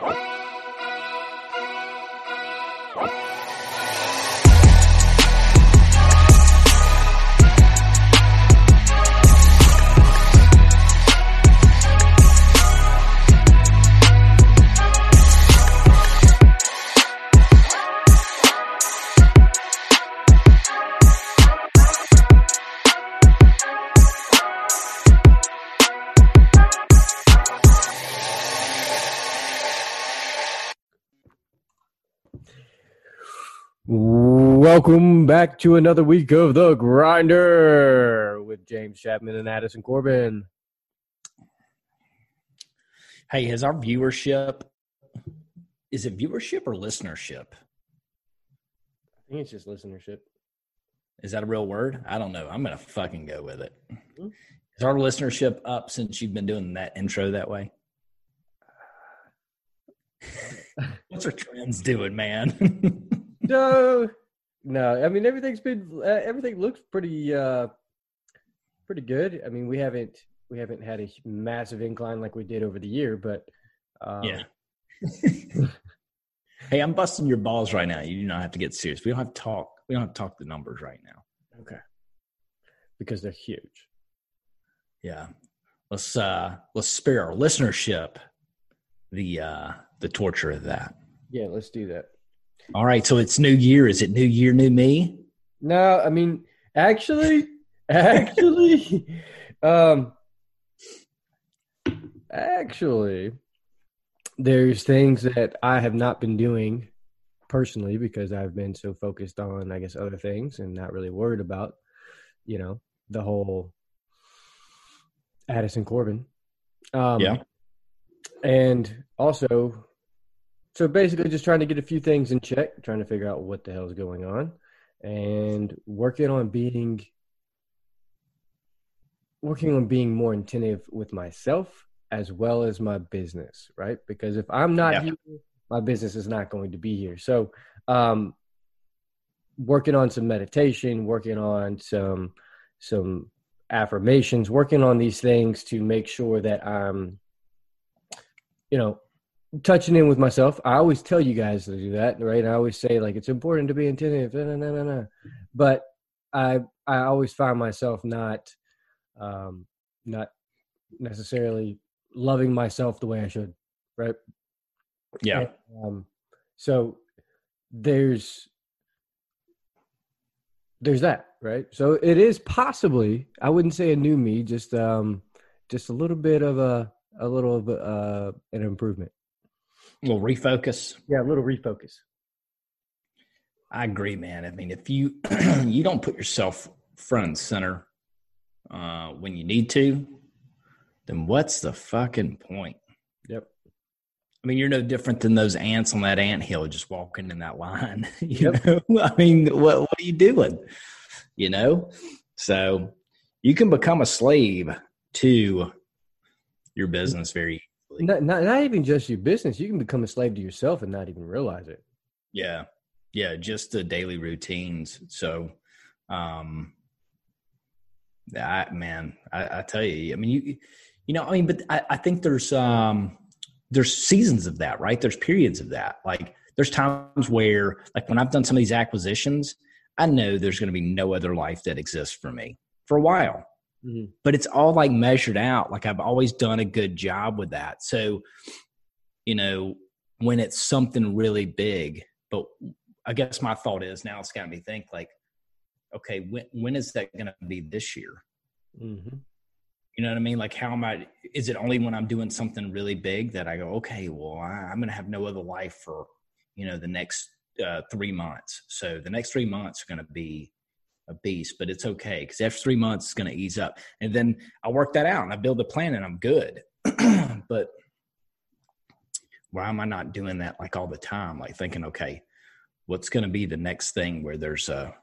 What? Welcome back to another week of The Grinder with James Chapman and Addison Corbin. Hey, has our viewership is it viewership or listenership? I think it's just listenership. Is that a real word? I don't know. I'm gonna fucking go with it. Mm-hmm. Is our listenership up since you've been doing that intro that way? What's our trends doing, man? no, no. I mean, everything's been uh, everything looks pretty uh, pretty good. I mean, we haven't we haven't had a massive incline like we did over the year, but um, yeah. hey, I'm busting your balls right now. You do not have to get serious. We don't have to talk. We don't have to talk the numbers right now. Okay. Because they're huge. Yeah. Let's uh let's spare our listenership the uh the torture of that. Yeah, let's do that. All right, so it's new year. Is it new year, new me? No, I mean, actually, actually, um, actually, there's things that I have not been doing personally because I've been so focused on, I guess, other things and not really worried about, you know, the whole Addison Corbin. Um, yeah. And also, so basically, just trying to get a few things in check, trying to figure out what the hell is going on, and working on being working on being more attentive with myself as well as my business, right? Because if I'm not yeah. here, my business is not going to be here. So, um, working on some meditation, working on some some affirmations, working on these things to make sure that I'm, you know, touching in with myself. I always tell you guys to do that, right? I always say like it's important to be attentive, nah, nah, nah, but I I always find myself not um, not necessarily loving myself the way I should, right? Yeah. And, um, so there's there's that, right? So it is possibly I wouldn't say a new me, just um just a little bit of a a little of uh an improvement. A little refocus. Yeah, a little refocus. I agree, man. I mean, if you you don't put yourself front and center uh, when you need to, then what's the fucking point? Yep. I mean, you're no different than those ants on that ant hill just walking in that line. you yep. know, I mean, what what are you doing? You know, so you can become a slave to your business very not, not, not even just your business. You can become a slave to yourself and not even realize it. Yeah. Yeah. Just the daily routines. So, um, that man, I, I tell you, I mean, you, you know, I mean, but I, I think there's, um, there's seasons of that, right? There's periods of that. Like there's times where, like when I've done some of these acquisitions, I know there's going to be no other life that exists for me for a while. Mm-hmm. But it's all like measured out. Like I've always done a good job with that. So, you know, when it's something really big, but I guess my thought is now it's got me think like, okay, when when is that going to be this year? Mm-hmm. You know what I mean? Like, how am I? Is it only when I'm doing something really big that I go, okay, well, I, am going to have no other life for, you know, the next uh, three months. So the next three months are going to be a beast, but it's okay because after three months it's going to ease up. And then I work that out and I build a plan and I'm good. but why am I not doing that like all the time? Like thinking, okay, what's going to be the next thing where there's a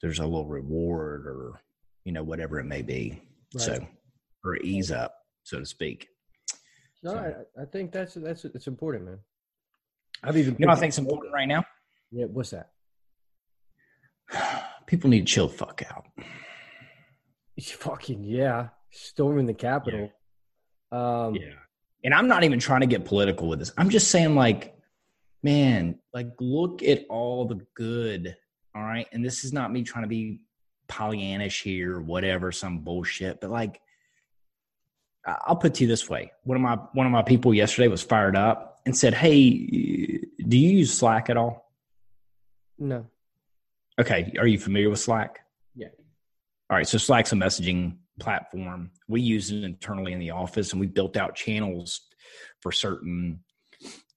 there's a little reward or you know whatever it may be. Right. So or ease up, so to speak. No, so, I, I, think that's that's it's important, man. I've even you know I think it's important right now. Yeah, what's that? People need to chill the fuck out. Fucking yeah. Storming the Capitol. Yeah. Um, yeah. and I'm not even trying to get political with this. I'm just saying, like, man, like, look at all the good. All right. And this is not me trying to be Pollyannish here or whatever, some bullshit, but like, I'll put to you this way. One of my one of my people yesterday was fired up and said, Hey, do you use Slack at all? No. Okay. Are you familiar with Slack? Yeah. All right. So Slack's a messaging platform. We use it internally in the office, and we built out channels for certain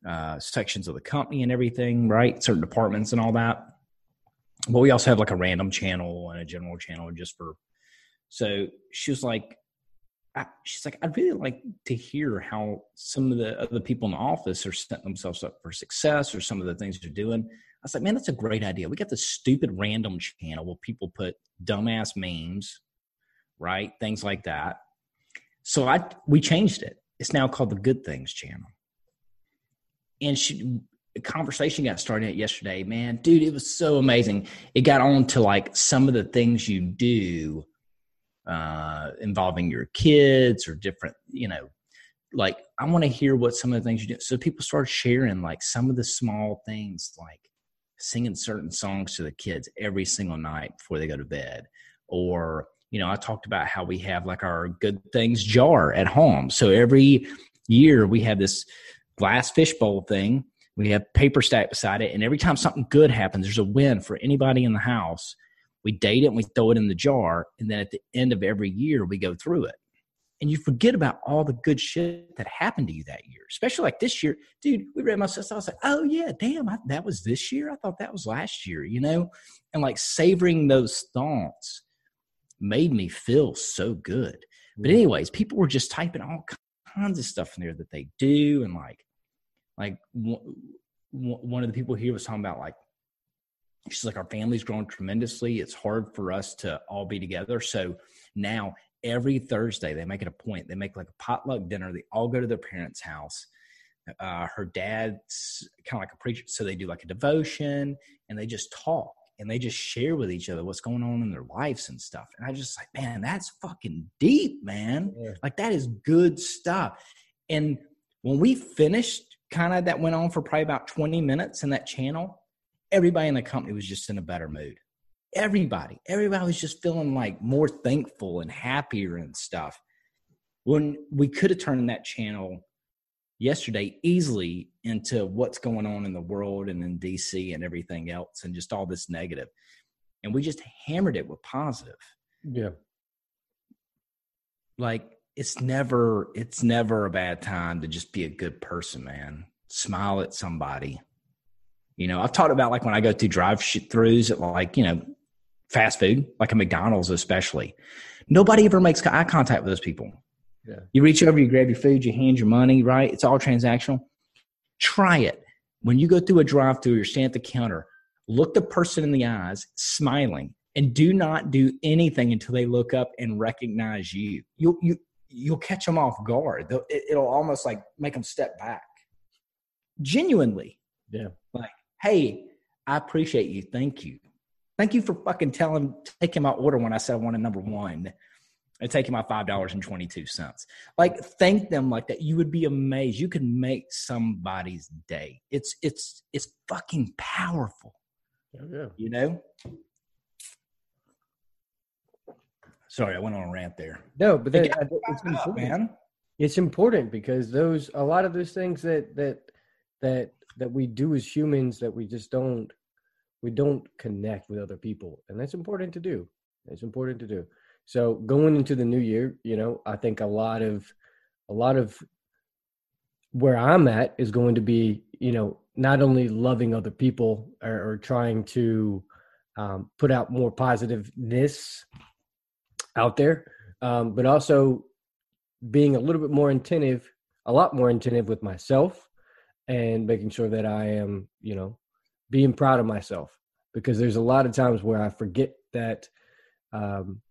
uh, sections of the company and everything, right? Certain departments and all that. But we also have like a random channel and a general channel just for. So she was like, I, she's like, I'd really like to hear how some of the other people in the office are setting themselves up for success or some of the things they're doing. I was like, man, that's a great idea. We got this stupid random channel where people put dumbass memes right? Things like that. So I we changed it. It's now called the Good Things channel. And she conversation got started yesterday, man. Dude, it was so amazing. It got on to like some of the things you do uh involving your kids or different, you know, like I want to hear what some of the things you do. So people start sharing like some of the small things like singing certain songs to the kids every single night before they go to bed or you know, I talked about how we have like our good things jar at home. So every year we have this glass fishbowl thing. We have paper stack beside it. And every time something good happens, there's a win for anybody in the house. We date it and we throw it in the jar. And then at the end of every year, we go through it. And you forget about all the good shit that happened to you that year, especially like this year. Dude, we read my stuff. I was like, oh, yeah, damn, I, that was this year. I thought that was last year, you know? And like savoring those thoughts made me feel so good. But mm. anyways, people were just typing all kinds of stuff in there that they do, and like, like one of the people here was talking about like, she's like, our family's grown tremendously. It's hard for us to all be together. So now every Thursday they make it a point. They make like a potluck dinner. They all go to their parents' house. Uh, her dad's kind of like a preacher, so they do like a devotion and they just talk and they just share with each other what's going on in their lives and stuff. And I just like, man, that's fucking deep, man. Yeah. Like that is good stuff. And when we finished, kind of that went on for probably about 20 minutes in that channel, everybody in the company was just in a better mood. Everybody, everybody was just feeling like more thankful and happier and stuff. When we could have turned that channel yesterday easily into what's going on in the world and in DC and everything else and just all this. And we just hammered it with positive. Yeah. Like it's never it's never a bad time to just be a good person, man. Smile at somebody. You know, I've talked about like when I go through drive throughs at like, you know, fast food, like a McDonald's especially. Nobody ever makes eye contact with those people. Yeah. You reach over, you grab your food, you hand your money, right? It's all transactional. Try it. When you go through a drive through, you're standing at the counter, look the person in the eyes, smiling, and do not do anything until they look up and recognize you. You'll, you, you'll catch them off guard. It'll almost like make them step back. Genuinely. Yeah. Like, hey, I appreciate you. Thank you. Thank you for fucking telling, taking my order when I said I wanted number one and taking my five dollars and twenty two cents. Like thank them like that. You would be amazed. You could make somebody's day. It's it's it's fucking powerful. Yeah, yeah. You know. Sorry, I went on a rant there. No, but that, it's important, man. It's important because those a lot of those things that that that that we do as humans that we just don't we don't connect with other people, and that's important to do. It's important to do. So going into the new year, you know, I think a lot of a lot of where I'm at is going to be, you know, not only loving other people or, or trying to um, put out more positiveness out there, um, but also being a little bit more attentive, a lot more attentive with myself, and making sure that I am, you know, being proud of myself because there's a lot of times where I forget that um,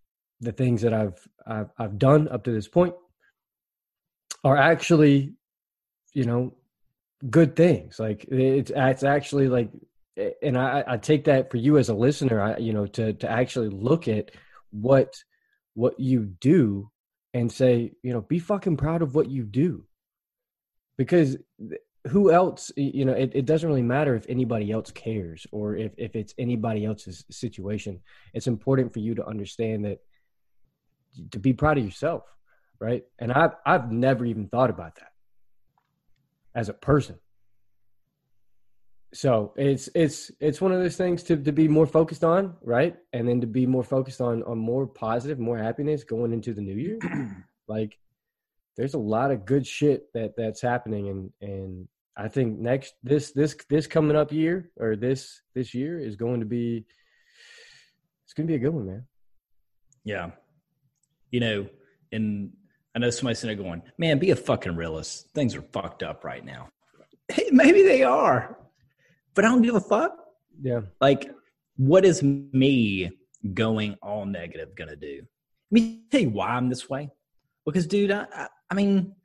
the things that I've, I've I've done up to this point are actually, you know, good things. Like it's it's actually like, and I, I take that for you as a listener. I you know to to actually look at what what you do and say, you know, be fucking proud of what you do. because who else you know it, it doesn't really matter if anybody else cares or if, if it's anybody else's situation. It's important for you to understand that to be proud of yourself right? And i've i've never even thought about that as a person. So it's it's it's one of those things to to be more focused on right? And then to be more focused on on more positive more happiness going into the new year. Like there's a lot of good shit that that's happening and and i think next this this this coming up year or this this year is going to be it's going to be a good one man yeah you know and i know somebody's sitting there going man be a fucking realist things are fucked up right now hey, maybe they are but I don't give a fuck. Yeah. Like, what is me going all negative gonna do? Let me tell you why I'm this way. Because, dude, I, I, I mean,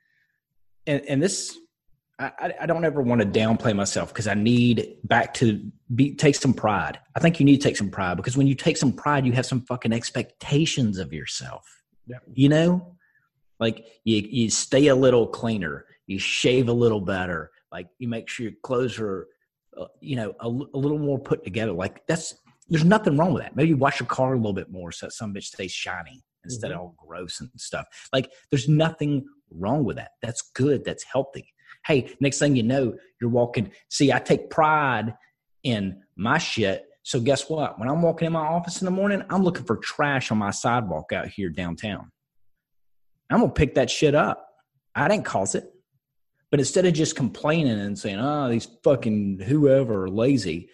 and, and this, I, I don't ever want to downplay myself because I need back to be take some pride. I think you need to take some pride because when you take some pride, you have some fucking expectations of yourself. Yeah. You know, like you you stay a little cleaner, you shave a little better, like you make sure your clothes are uh, you know, a, a, little more put together. Like that's there's nothing wrong with that. Maybe wash your car a little bit more so that some bitch stays shiny instead mm-hmm. of all gross and stuff. Like there's nothing wrong with that. That's good. That's healthy. Hey, next thing you know, you're walking. See, I take pride in my shit. So guess what? When I'm walking in my office in the morning, I'm looking for trash on my sidewalk out here downtown. I'm gonna pick that shit up. I didn't cause it. But instead of just complaining and saying, oh, these fucking whoever are lazy,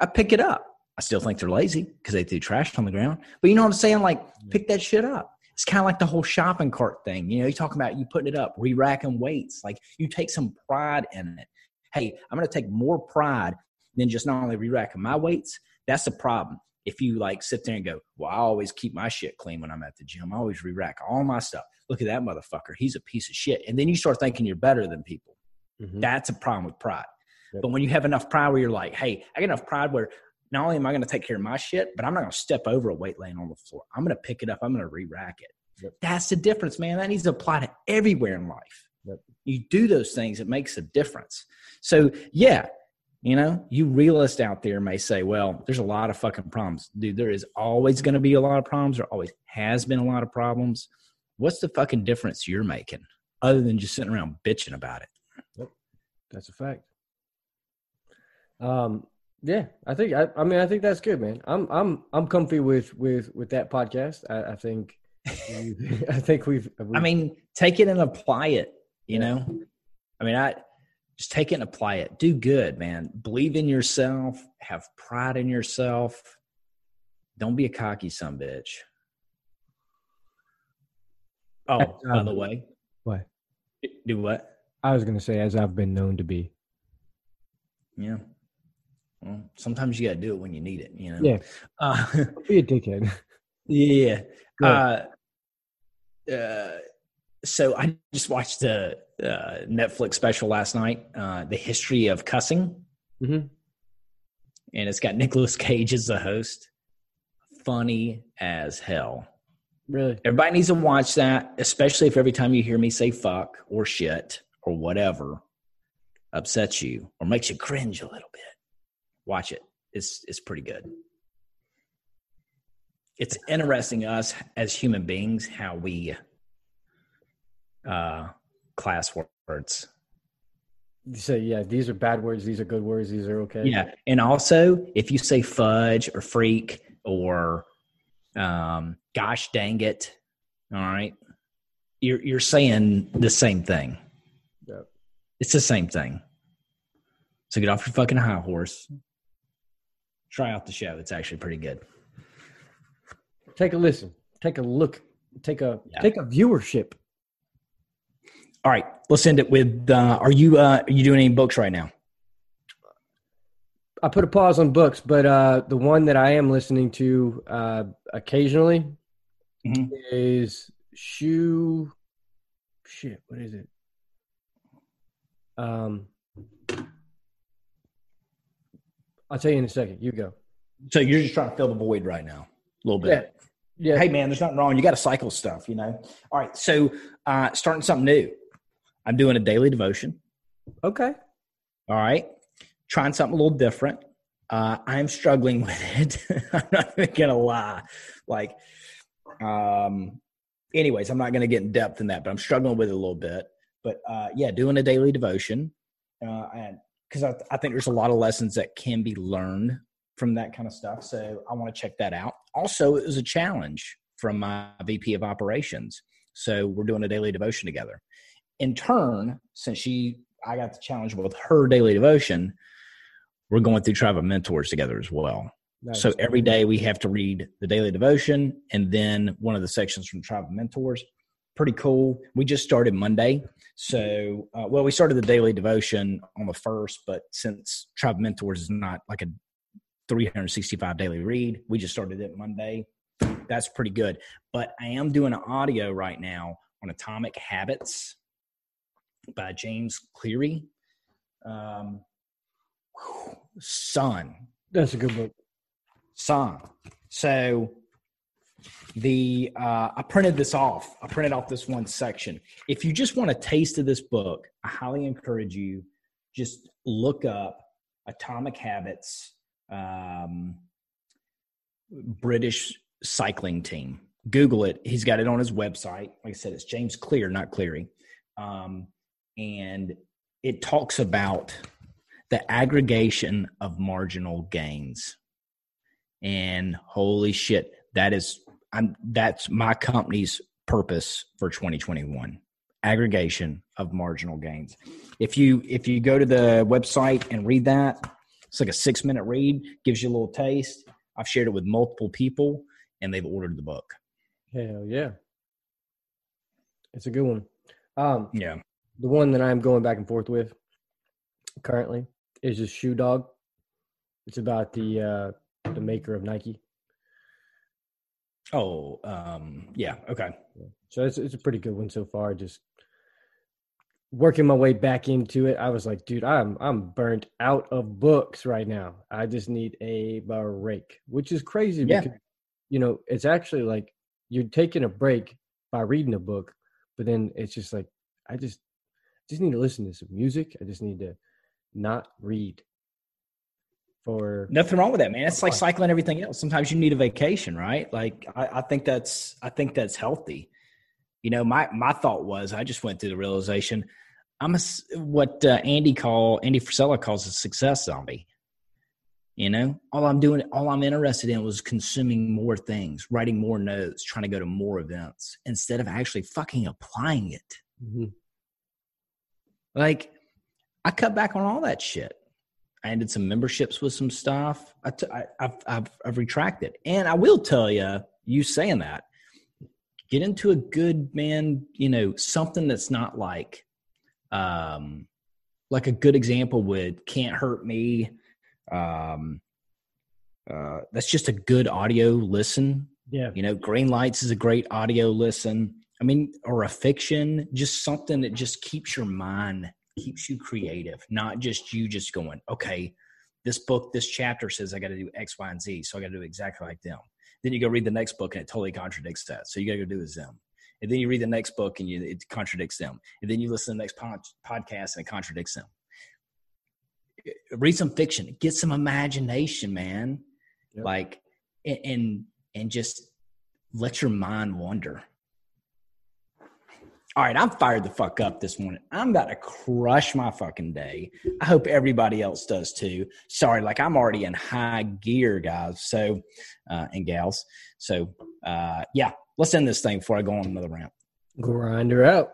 I pick it up. I still think they're lazy because they threw trash on the ground. But you know what I'm saying? Like, pick that shit up. It's kind of like the whole shopping cart thing. You know, you talking about you putting it up, re racking weights. Like, you take some pride in it. Hey, I'm going to take more pride than just not only re racking my weights. That's the problem if you like sit there and go, well, I always keep my shit clean when I'm at the gym. I always re-rack all my stuff. Look at that motherfucker. He's a piece of shit. And then you start thinking you're better than people. Mm-hmm. That's a problem with pride. But when you have enough pride where you're like, hey, I got enough pride where not only am I going to take care of my shit, but I'm not going to step over a weight laying on the floor. I'm going to pick it up. I'm going to re-rack it. Yep. That's the difference, man. That needs to apply to everywhere in life. Yep. You do those things, it makes a difference. So, yeah, you know, you realists out there may say, well, there's a lot of fucking problems. Dude, there is always going to be a lot of problems. There always has been a lot of problems. What's the fucking difference you're making other than just sitting around bitching about it? Yep. That's a fact. Um, yeah, I think, I, I mean, I think that's good, man. I'm, I'm, I'm comfy with, with, with that podcast. I, I think, I think we've, we've, I mean, take it and apply it, you yeah. know? I mean, I, just take it and apply it. Do good, man. Believe in yourself. Have pride in yourself. Don't be a cocky son bitch. Oh, um, by the way, what? Do what? I was going to say, as I've been known to be. Yeah. Well, sometimes you got to do it when you need it. You know. Yeah. Uh, be a dickhead. Yeah. Uh, uh, so I just watched the uh, Netflix special last night, uh, "The History of Cussing," mm-hmm. and it's got Nicolas Cage as the host. Funny as hell. Really, everybody needs to watch that, especially if every time you hear me say "fuck" or "shit" or whatever upsets you or makes you cringe a little bit. Watch it. It's it's pretty good. It's interesting us as human beings how we uh, class words. So yeah, these are bad words. These are good words. These are okay. Yeah, and also if you say fudge or freak or um, gosh dang it, all right, you're you're saying the same thing. Yep. It's the same thing. So get off your fucking high horse. Try out the show. It's actually pretty good. Take a listen. Take a look. Take a yeah. take a viewership. All right, let's end it with. Uh, are you uh, are you doing any books right now? I put a pause on books, but uh, the one that I am listening to uh, occasionally mm-hmm. is Shoe. Shit, what is it? Um, I'll tell you in a second. You go. So you're just trying to fill the void right now, a little bit. Yeah. yeah. Hey man, there's nothing wrong. You got to cycle stuff, you know. All right, so uh, starting something new. I'm doing a daily devotion. Okay. All right. Trying something a little different. Uh, I'm struggling with it. I'm not even gonna lie. Like, um, anyways, I'm not gonna get in depth in that, but I'm struggling with it a little bit. But uh, yeah, doing a daily devotion, uh, and because I, I think there's a lot of lessons that can be learned from that kind of stuff. So I want to check that out. Also, it was a challenge from my VP of operations. So we're doing a daily devotion together. In turn, since she, I got the challenge with her daily devotion, we're going through Tribe of Mentors together as well. Nice. So every day we have to read the daily devotion and then one of the sections from Tribe of Mentors. Pretty cool. We just started Monday. So, uh, well, we started the daily devotion on the first, but since Tribe Mentors is not like a 365 daily read, we just started it Monday. That's pretty good. But I am doing an audio right now on Atomic Habits by James Cleary. Um, son. That's a good book. Son. So the uh, I printed this off. I printed off this one section. If you just want a taste of this book, I highly encourage you just look up Atomic Habits, um, British cycling team. Google it. He's got it on his website. Like I said, it's James Clear, not Cleary. Um, and it talks about the aggregation of marginal gains. And holy shit, that is I'm that's my company's purpose for 2021 aggregation of marginal gains. If you if you go to the website and read that it's like a six minute read gives you a little taste. I've shared it with multiple people and they've ordered the book. Hell yeah. It's a good one. Um yeah. the one that i'm going back and forth with currently is just shoe dog. It's about the uh the maker of nike Oh, um, yeah. Okay. So it's it's a pretty good one so far. Just working my way back into it, I was like, dude, I'm I'm burnt out of books right now. I just need a break, which is crazy yeah. because you know it's actually like you're taking a break by reading a book, but then it's just like I just just need to listen to some music. I just need to not read for nothing wrong with that, man. It's like cycling everything else. Sometimes you need a vacation, right? Like I, I think that's I think that's healthy. You know, my my thought was I just went through the realization I'm a what uh, Andy call Andy Frisella calls a success zombie. You know, all I'm doing, all I'm interested in was consuming more things, writing more notes, trying to go to more events instead of actually fucking applying it. Mm-hmm. Like, I cut back on all that shit. I ended some memberships with some stuff. I t- I, I've, I've, I've retracted. And I will tell you, you saying that, get into a good man, you know, something that's not like, um, like a good example would can't hurt me. Um, uh, that's just a good audio listen. Yeah. You know, Green Lights is a great audio listen. I mean, or a fiction, just something that just keeps your mind keeps you creative, not just you just going, okay, this book, this chapter says I got to do X, Y, and Z. So I got to do exactly like them. Then you go read the next book and it totally contradicts that. So you got to go do as them. And then you read the next book and you, it contradicts them. And then you listen to the next pod, podcast and it contradicts them. Read some fiction, get some imagination, man. Yep. Like, and, and, and just let your mind wander all right, I'm fired the fuck up this morning. I'm about to crush my fucking day. I hope everybody else does too. Sorry, like I'm already in high gear, guys. So, uh, and gals. So, uh, yeah, let's end this thing before I go on another rant. Grinder out.